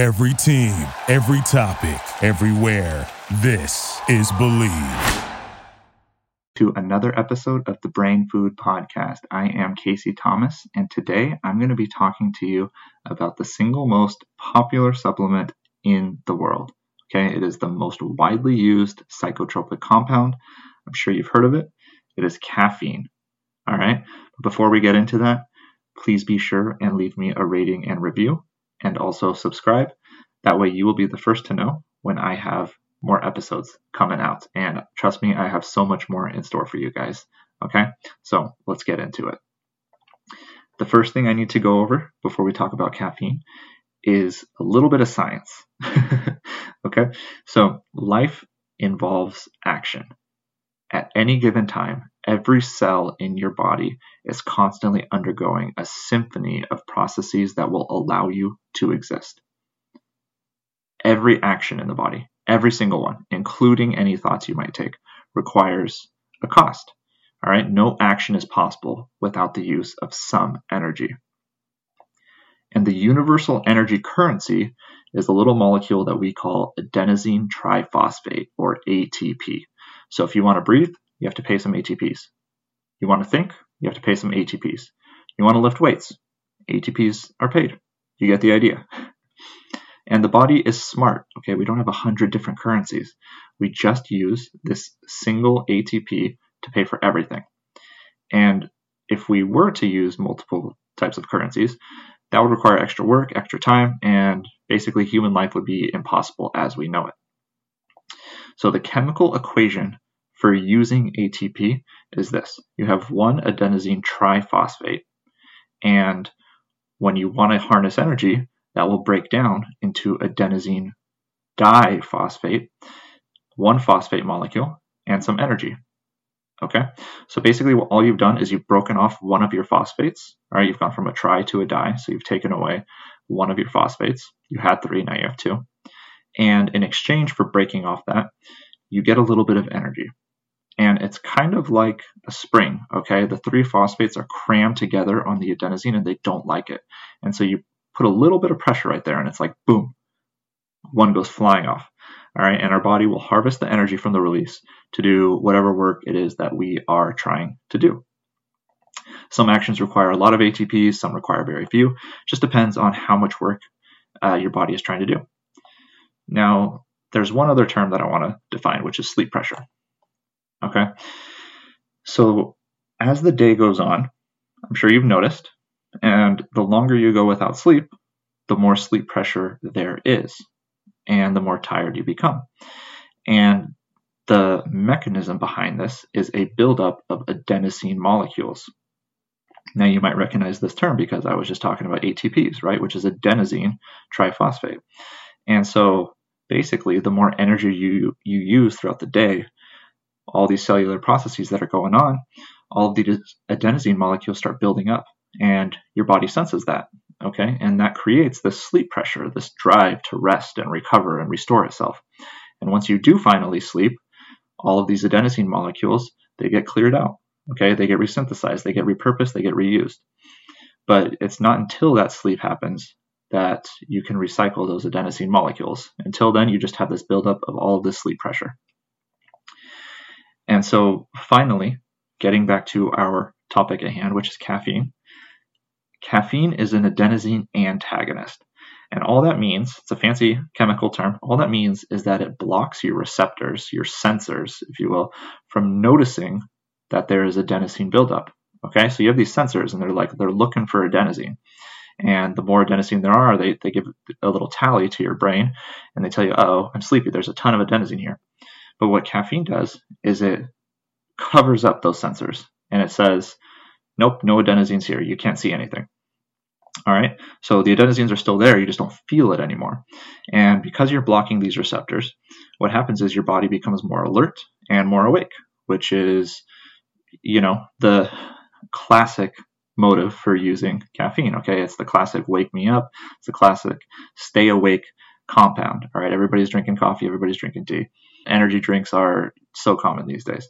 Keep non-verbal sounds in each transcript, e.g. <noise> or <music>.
Every team, every topic, everywhere. This is Bleav. To another episode of the Brain Food Podcast. I am Casey Thomas, and today I'm going to be talking to you about the single most popular supplement in the world. Okay, it is the most widely used psychotropic compound. I'm sure you've heard of it. It is caffeine. All right, but before we get into that, please be sure and leave me a rating and review and also subscribe. That way, you will be the first to know when I have more episodes coming out. And trust me, I have so much more in store for you guys. Okay, so let's get into it. The first thing I need to go over before we talk about caffeine is a little bit of science. <laughs> okay, so life involves action. At any given time, every cell in your body is constantly undergoing a symphony of processes that will allow you to exist. Every action in the body, every single one, including any thoughts you might take, requires a cost. All right, no action is possible without the use of some energy. And the universal energy currency is a little molecule that we call adenosine triphosphate or ATP. So if you want to breathe, you have to pay some ATPs. You want to think, you have to pay some ATPs. You want to lift weights, ATPs are paid. You get the idea. And the body is smart. Okay, we don't have a hundred different currencies. We just use this single ATP to pay for everything. And if we were to use multiple types of currencies, that would require extra work, extra time, and basically human life would be impossible as we know it. So the chemical equation for using ATP is this. You have one adenosine triphosphate, and when you want to harness energy, that will break down into adenosine diphosphate, one phosphate molecule, and some energy. Okay, so basically, all you've done is you've broken off one of your phosphates. All right, you've gone from a tri to a di, so you've taken away one of your phosphates. You had three, now you have two. And in exchange for breaking off that, you get a little bit of energy. And it's kind of like a spring, okay? The three phosphates are crammed together on the adenosine and they don't like it. And so you put a little bit of pressure right there, and it's like boom, one goes flying off. All right, and our body will harvest the energy from the release to do whatever work it is that we are trying to do. Some actions require a lot of ATPs, some require very few. Just depends on how much work uh, your body is trying to do. Now, there's one other term that I want to define, which is sleep pressure. Okay, so as the day goes on, I'm sure you've noticed and the longer you go without sleep, the more sleep pressure there is, and the more tired you become. And the mechanism behind this is a buildup of adenosine molecules. Now, you might recognize this term because I was just talking about ATPs, right, which is adenosine triphosphate. And so, basically, the more energy you, you use throughout the day, all these cellular processes that are going on, all of these adenosine molecules start building up and your body senses that okay? And that creates this sleep pressure this drive to rest and recover and restore itself. And once you do finally sleep all of these adenosine molecules they get cleared out okay? They get resynthesized they get repurposed they get reused. But it's not until that sleep happens that you can recycle those adenosine molecules. Until then you just have this buildup of all of this sleep pressure and so finally getting back to our topic at hand which is caffeine Caffeine is an adenosine antagonist. And all that means, it's a fancy chemical term, all that means is that it blocks your receptors, your sensors, if you will, from noticing that there is adenosine buildup. Okay, so you have these sensors and they're like, they're looking for adenosine. And the more adenosine there are, they, they give a little tally to your brain and they tell you, oh, I'm sleepy, there's a ton of adenosine here. But what caffeine does is it covers up those sensors and it says, nope, no adenosines here. You can't see anything. All right, so the adenosines are still there, you just don't feel it anymore. And because you're blocking these receptors, what happens is your body becomes more alert and more awake, which is, you know, the classic motive for using caffeine. Okay, it's the classic wake me up, it's the classic stay awake compound. All right, everybody's drinking coffee, everybody's drinking tea. Energy drinks are so common these days.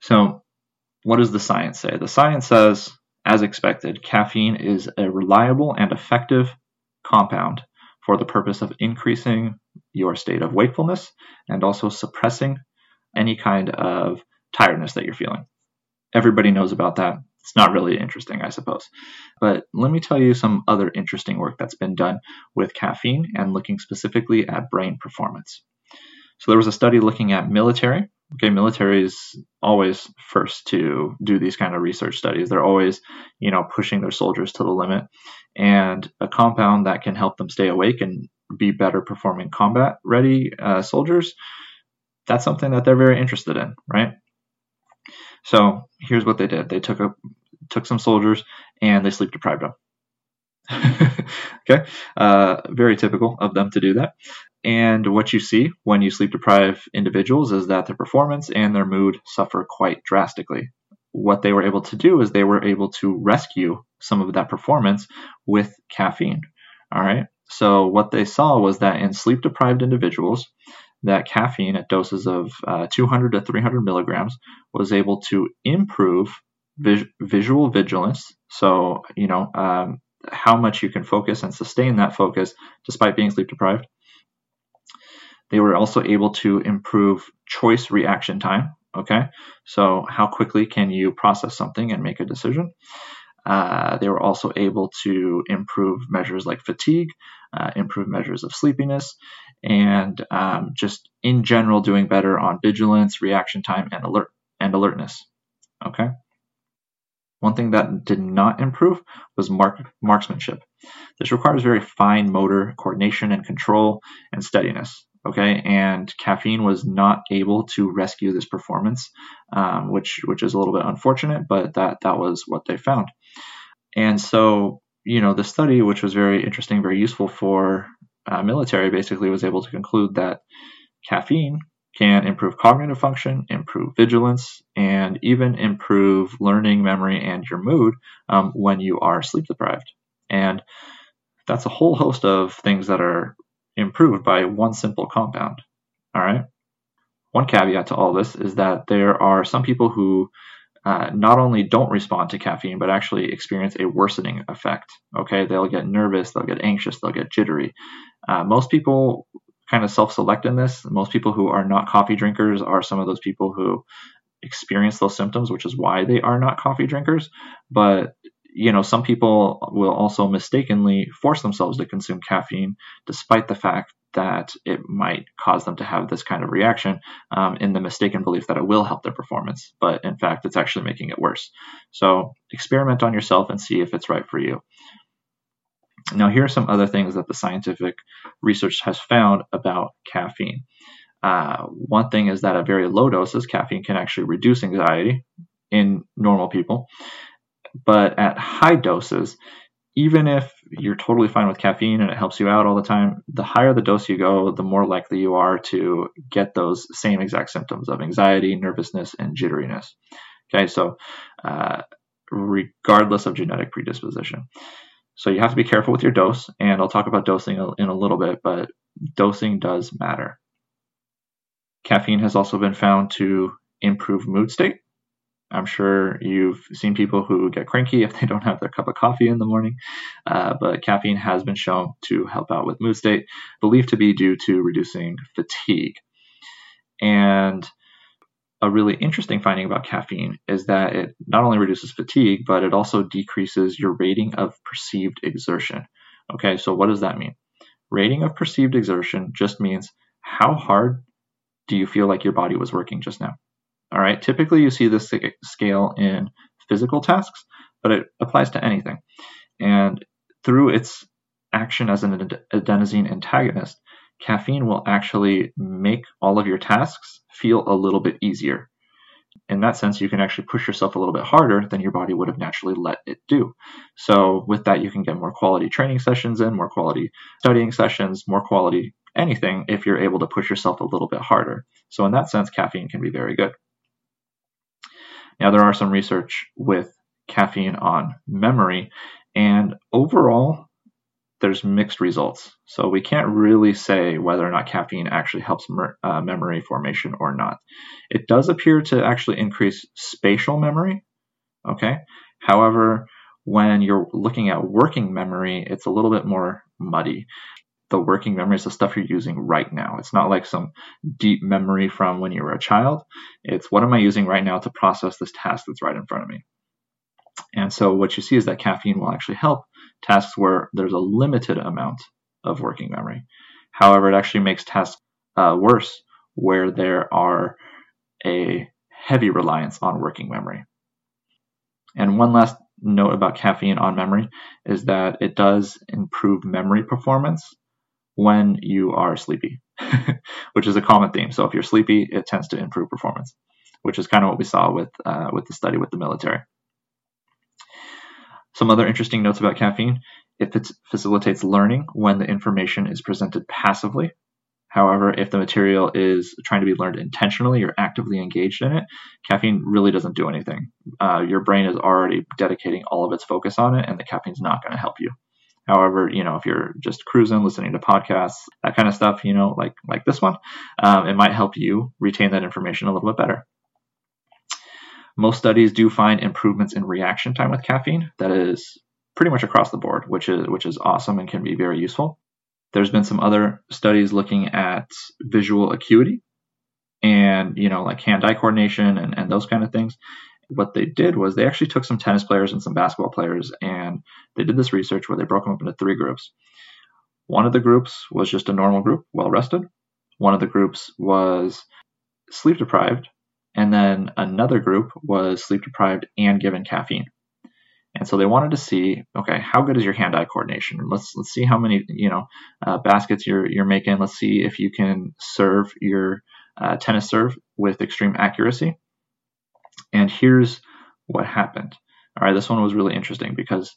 So, what does the science say? The science says, as expected, caffeine is a reliable and effective compound for the purpose of increasing your state of wakefulness and also suppressing any kind of tiredness that you're feeling. Everybody knows about that. It's not really interesting, I suppose. But let me tell you some other interesting work that's been done with caffeine and looking specifically at brain performance. So there was a study looking at military. Okay, military is always first to do these kind of research studies. They're always, you know, pushing their soldiers to the limit. And a compound that can help them stay awake and be better performing combat ready uh, soldiers, that's something that they're very interested in, right? So here's what they did: they took a took some soldiers and they sleep deprived them. <laughs> okay, uh, very typical of them to do that. And what you see when you sleep deprive individuals is that their performance and their mood suffer quite drastically. What they were able to do is they were able to rescue some of that performance with caffeine. All right. So what they saw was that in sleep deprived individuals, that caffeine at doses of uh, 200 to 300 milligrams was able to improve vis- visual vigilance. So, you know, um, how much you can focus and sustain that focus despite being sleep deprived. They were also able to improve choice reaction time. Okay, so how quickly can you process something and make a decision? Uh, they were also able to improve measures like fatigue, uh, improve measures of sleepiness, and um, just in general doing better on vigilance, reaction time, and alert and alertness. Okay. One thing that did not improve was mark, marksmanship. This requires very fine motor coordination and control and steadiness. Okay, and caffeine was not able to rescue this performance, um, which which is a little bit unfortunate, but that that was what they found. And so, you know, the study, which was very interesting, very useful for uh, military, basically was able to conclude that caffeine can improve cognitive function, improve vigilance, and even improve learning, memory, and your mood um, when you are sleep deprived. And that's a whole host of things that are improved by one simple compound. All right. One caveat to all this is that there are some people who uh, not only don't respond to caffeine, but actually experience a worsening effect. Okay, they'll get nervous, they'll get anxious, they'll get jittery. Uh, most people kind of self select in this. Most people who are not coffee drinkers are some of those people who experience those symptoms, which is why they are not coffee drinkers. But you know, some people will also mistakenly force themselves to consume caffeine, despite the fact that it might cause them to have this kind of reaction um, in the mistaken belief that it will help their performance. But in fact, it's actually making it worse. So experiment on yourself and see if it's right for you. Now, here are some other things that the scientific research has found about caffeine. Uh, one thing is that at very low doses, caffeine can actually reduce anxiety in normal people. But at high doses, even if you're totally fine with caffeine and it helps you out all the time, the higher the dose you go, the more likely you are to get those same exact symptoms of anxiety, nervousness, and jitteriness. Okay, so uh, regardless of genetic predisposition. So you have to be careful with your dose, and I'll talk about dosing in a little bit, but dosing does matter. Caffeine has also been found to improve mood state. I'm sure you've seen people who get cranky if they don't have their cup of coffee in the morning, uh, but caffeine has been shown to help out with mood state, believed to be due to reducing fatigue. And a really interesting finding about caffeine is that it not only reduces fatigue, but it also decreases your rating of perceived exertion. Okay, so what does that mean? Rating of perceived exertion just means how hard do you feel like your body was working just now? All right. Typically, you see this scale in physical tasks, but it applies to anything. And through its action as an adenosine antagonist, caffeine will actually make all of your tasks feel a little bit easier. In that sense, you can actually push yourself a little bit harder than your body would have naturally let it do. So, with that, you can get more quality training sessions in, more quality studying sessions, more quality anything if you're able to push yourself a little bit harder. So, in that sense, caffeine can be very good. Now, there are some research with caffeine on memory, and overall, there's mixed results. So we can't really say whether or not caffeine actually helps mer- uh, memory formation or not. It does appear to actually increase spatial memory. Okay. However, when you're looking at working memory, it's a little bit more muddy. The working memory is the stuff you're using right now. It's not like some deep memory from when you were a child. It's what am I using right now to process this task that's right in front of me. And so what you see is that caffeine will actually help tasks where there's a limited amount of working memory. However, it actually makes tasks uh, worse where there are a heavy reliance on working memory. And one last note about caffeine on memory is that it does improve memory performance when you are sleepy, <laughs> which is a common theme. So if you're sleepy, it tends to improve performance, which is kind of what we saw with uh, with the study with the military. Some other interesting notes about caffeine: if it facilitates learning when the information is presented passively, However, if the material is trying to be learned intentionally, you're actively engaged in it, caffeine really doesn't do anything. Uh, your brain is already dedicating all of its focus on it, and the caffeine's not going to help you. However, you know, if you're just cruising, listening to podcasts, that kind of stuff, you know, like like this one, um, it might help you retain that information a little bit better. Most studies do find improvements in reaction time with caffeine. That is pretty much across the board, which is which is awesome and can be very useful. There's been some other studies looking at visual acuity and, you know, like hand eye coordination and, and those kind of things. What they did was they actually took some tennis players and some basketball players and they did this research where they broke them up into three groups. One of the groups was just a normal group, well rested. One of the groups was sleep deprived. And then another group was sleep deprived and given caffeine. And so they wanted to see, okay, how good is your hand-eye coordination? Let's let's see how many you know uh, baskets you're you're making. Let's see if you can serve your uh, tennis serve with extreme accuracy. And here's what happened. All right, this one was really interesting because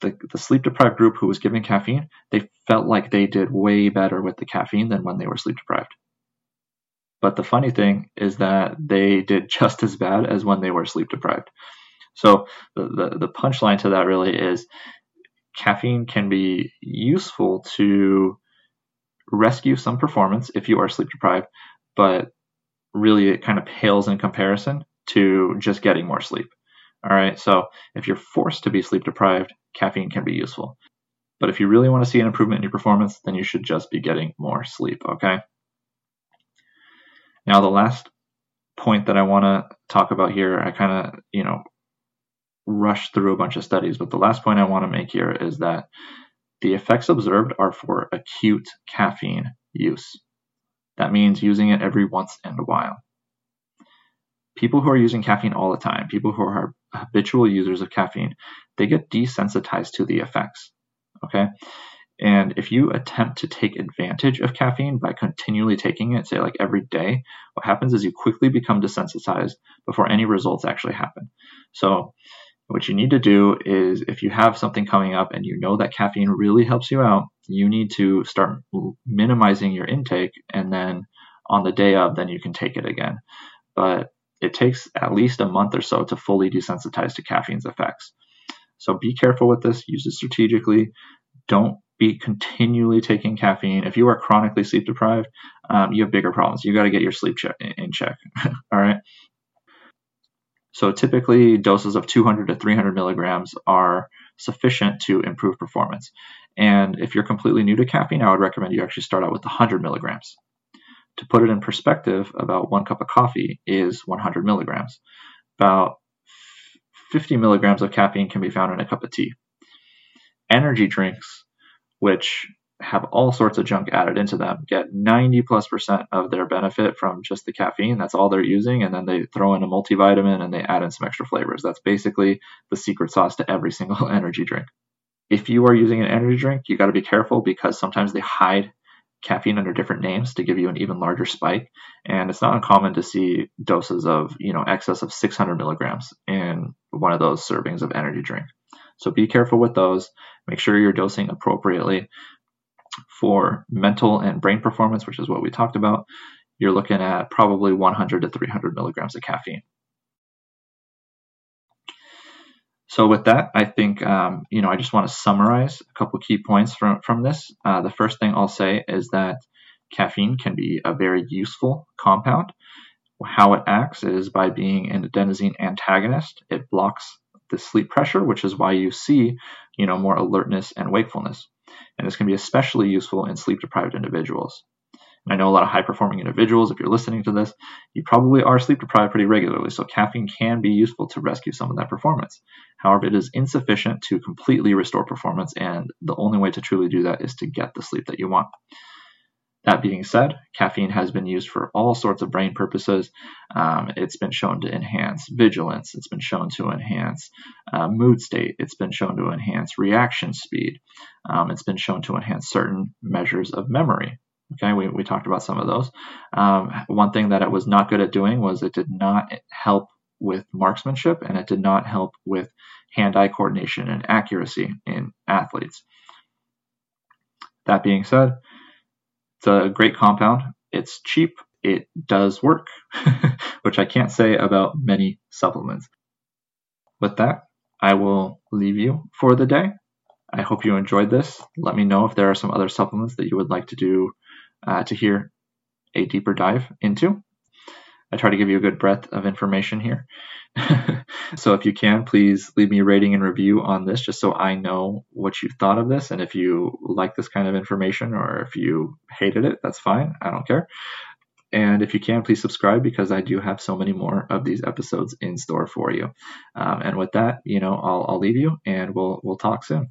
the, the sleep deprived group who was given caffeine, they felt like they did way better with the caffeine than when they were sleep deprived. But the funny thing is that they did <laughs> just as bad as when they were sleep deprived. So the, the, the punchline to that really is caffeine can be useful to rescue some performance if you are sleep deprived, but really it kind of pales in comparison to just getting more sleep. All right, so if you're forced to be sleep deprived, caffeine can be useful. But if you really want to see an improvement in your performance, then you should just be getting more sleep, okay? Now, the last point that I want to talk about here, I kind of, you know, rush through a bunch of studies, but the last point I want to make here is that the effects observed are for acute caffeine use. That means using it every once in a while. People who are using caffeine all the time, people who are habitual users of caffeine, they get desensitized to the effects. Okay? And if you attempt to take advantage of caffeine by continually taking it, say like every day, what happens is you quickly become desensitized before any results actually happen. So what you need to do is if you have something coming up and you know that caffeine really helps you out, you need to start minimizing your intake and then on the day of, then you can take it again. But it takes at least a month or so to fully desensitize to caffeine's effects. So be careful with this, use it strategically. Don't be continually taking caffeine. If you are chronically sleep deprived, um, you have bigger problems. You got to get your sleep check in check. <laughs> All right. So typically doses of 200 to 300 milligrams are sufficient to improve performance. And if you're completely new to caffeine, I would recommend you actually start out with 100 milligrams. To put it in perspective, about one cup of coffee is 100 milligrams. About 50 milligrams of caffeine can be found in a cup of tea. Energy drinks, which have all sorts of junk added into them, get 90 plus percent of their benefit from just the caffeine. That's all they're using. And then they throw in a multivitamin and they add in some extra flavors. That's basically the secret sauce to every single <laughs> energy drink. If you are using an energy drink, you got to be careful because sometimes they hide caffeine under different names to give you an even larger spike. And it's not uncommon to see doses of, you know, excess of 600 milligrams in one of those servings of energy drink. So be careful with those. Make sure you're dosing appropriately for mental and brain performance, which is what we talked about, you're looking at probably 100 to 300 milligrams of caffeine. So with that, I think um, you know I just want to summarize a couple key points from from this. Uh, the first thing I'll say is that caffeine can be a very useful compound. How it acts is by being an adenosine antagonist. It blocks the sleep pressure, which is why you see you know more alertness and wakefulness. and this can be especially useful in sleep deprived individuals. I know a lot of high performing individuals, if you're listening to this, you probably are sleep deprived pretty regularly, so caffeine can be useful to rescue some of that performance. However, it is insufficient to completely restore performance, and the only way to truly do that is to get the sleep that you want. That being said, caffeine has been used for all sorts of brain purposes. Um, it's been shown to enhance vigilance. It's been shown to enhance uh, mood state. It's been shown to enhance reaction speed. Um, it's been shown to enhance certain measures of memory. Okay, we, we talked about some of those. Um, one thing that it was not good at doing was it did not help with marksmanship and it did not help with hand eye coordination and accuracy in athletes. That being said, it's a great compound. It's cheap. It does work, <laughs> which I can't say about many supplements. With that, I will leave you for the day. I hope you enjoyed this. Let me know if there are some other supplements that you would like to do uh, to hear a deeper dive into. I try to give you a good breadth of information here. <laughs> so if you can, please leave me a rating and review on this just so I know what you thought of this. And if you like this kind of information or if you hated it, that's fine. I don't care. And if you can, please subscribe because I do have so many more of these episodes in store for you. Um, and with that, you know, I'll, I'll leave you and we'll we'll talk soon.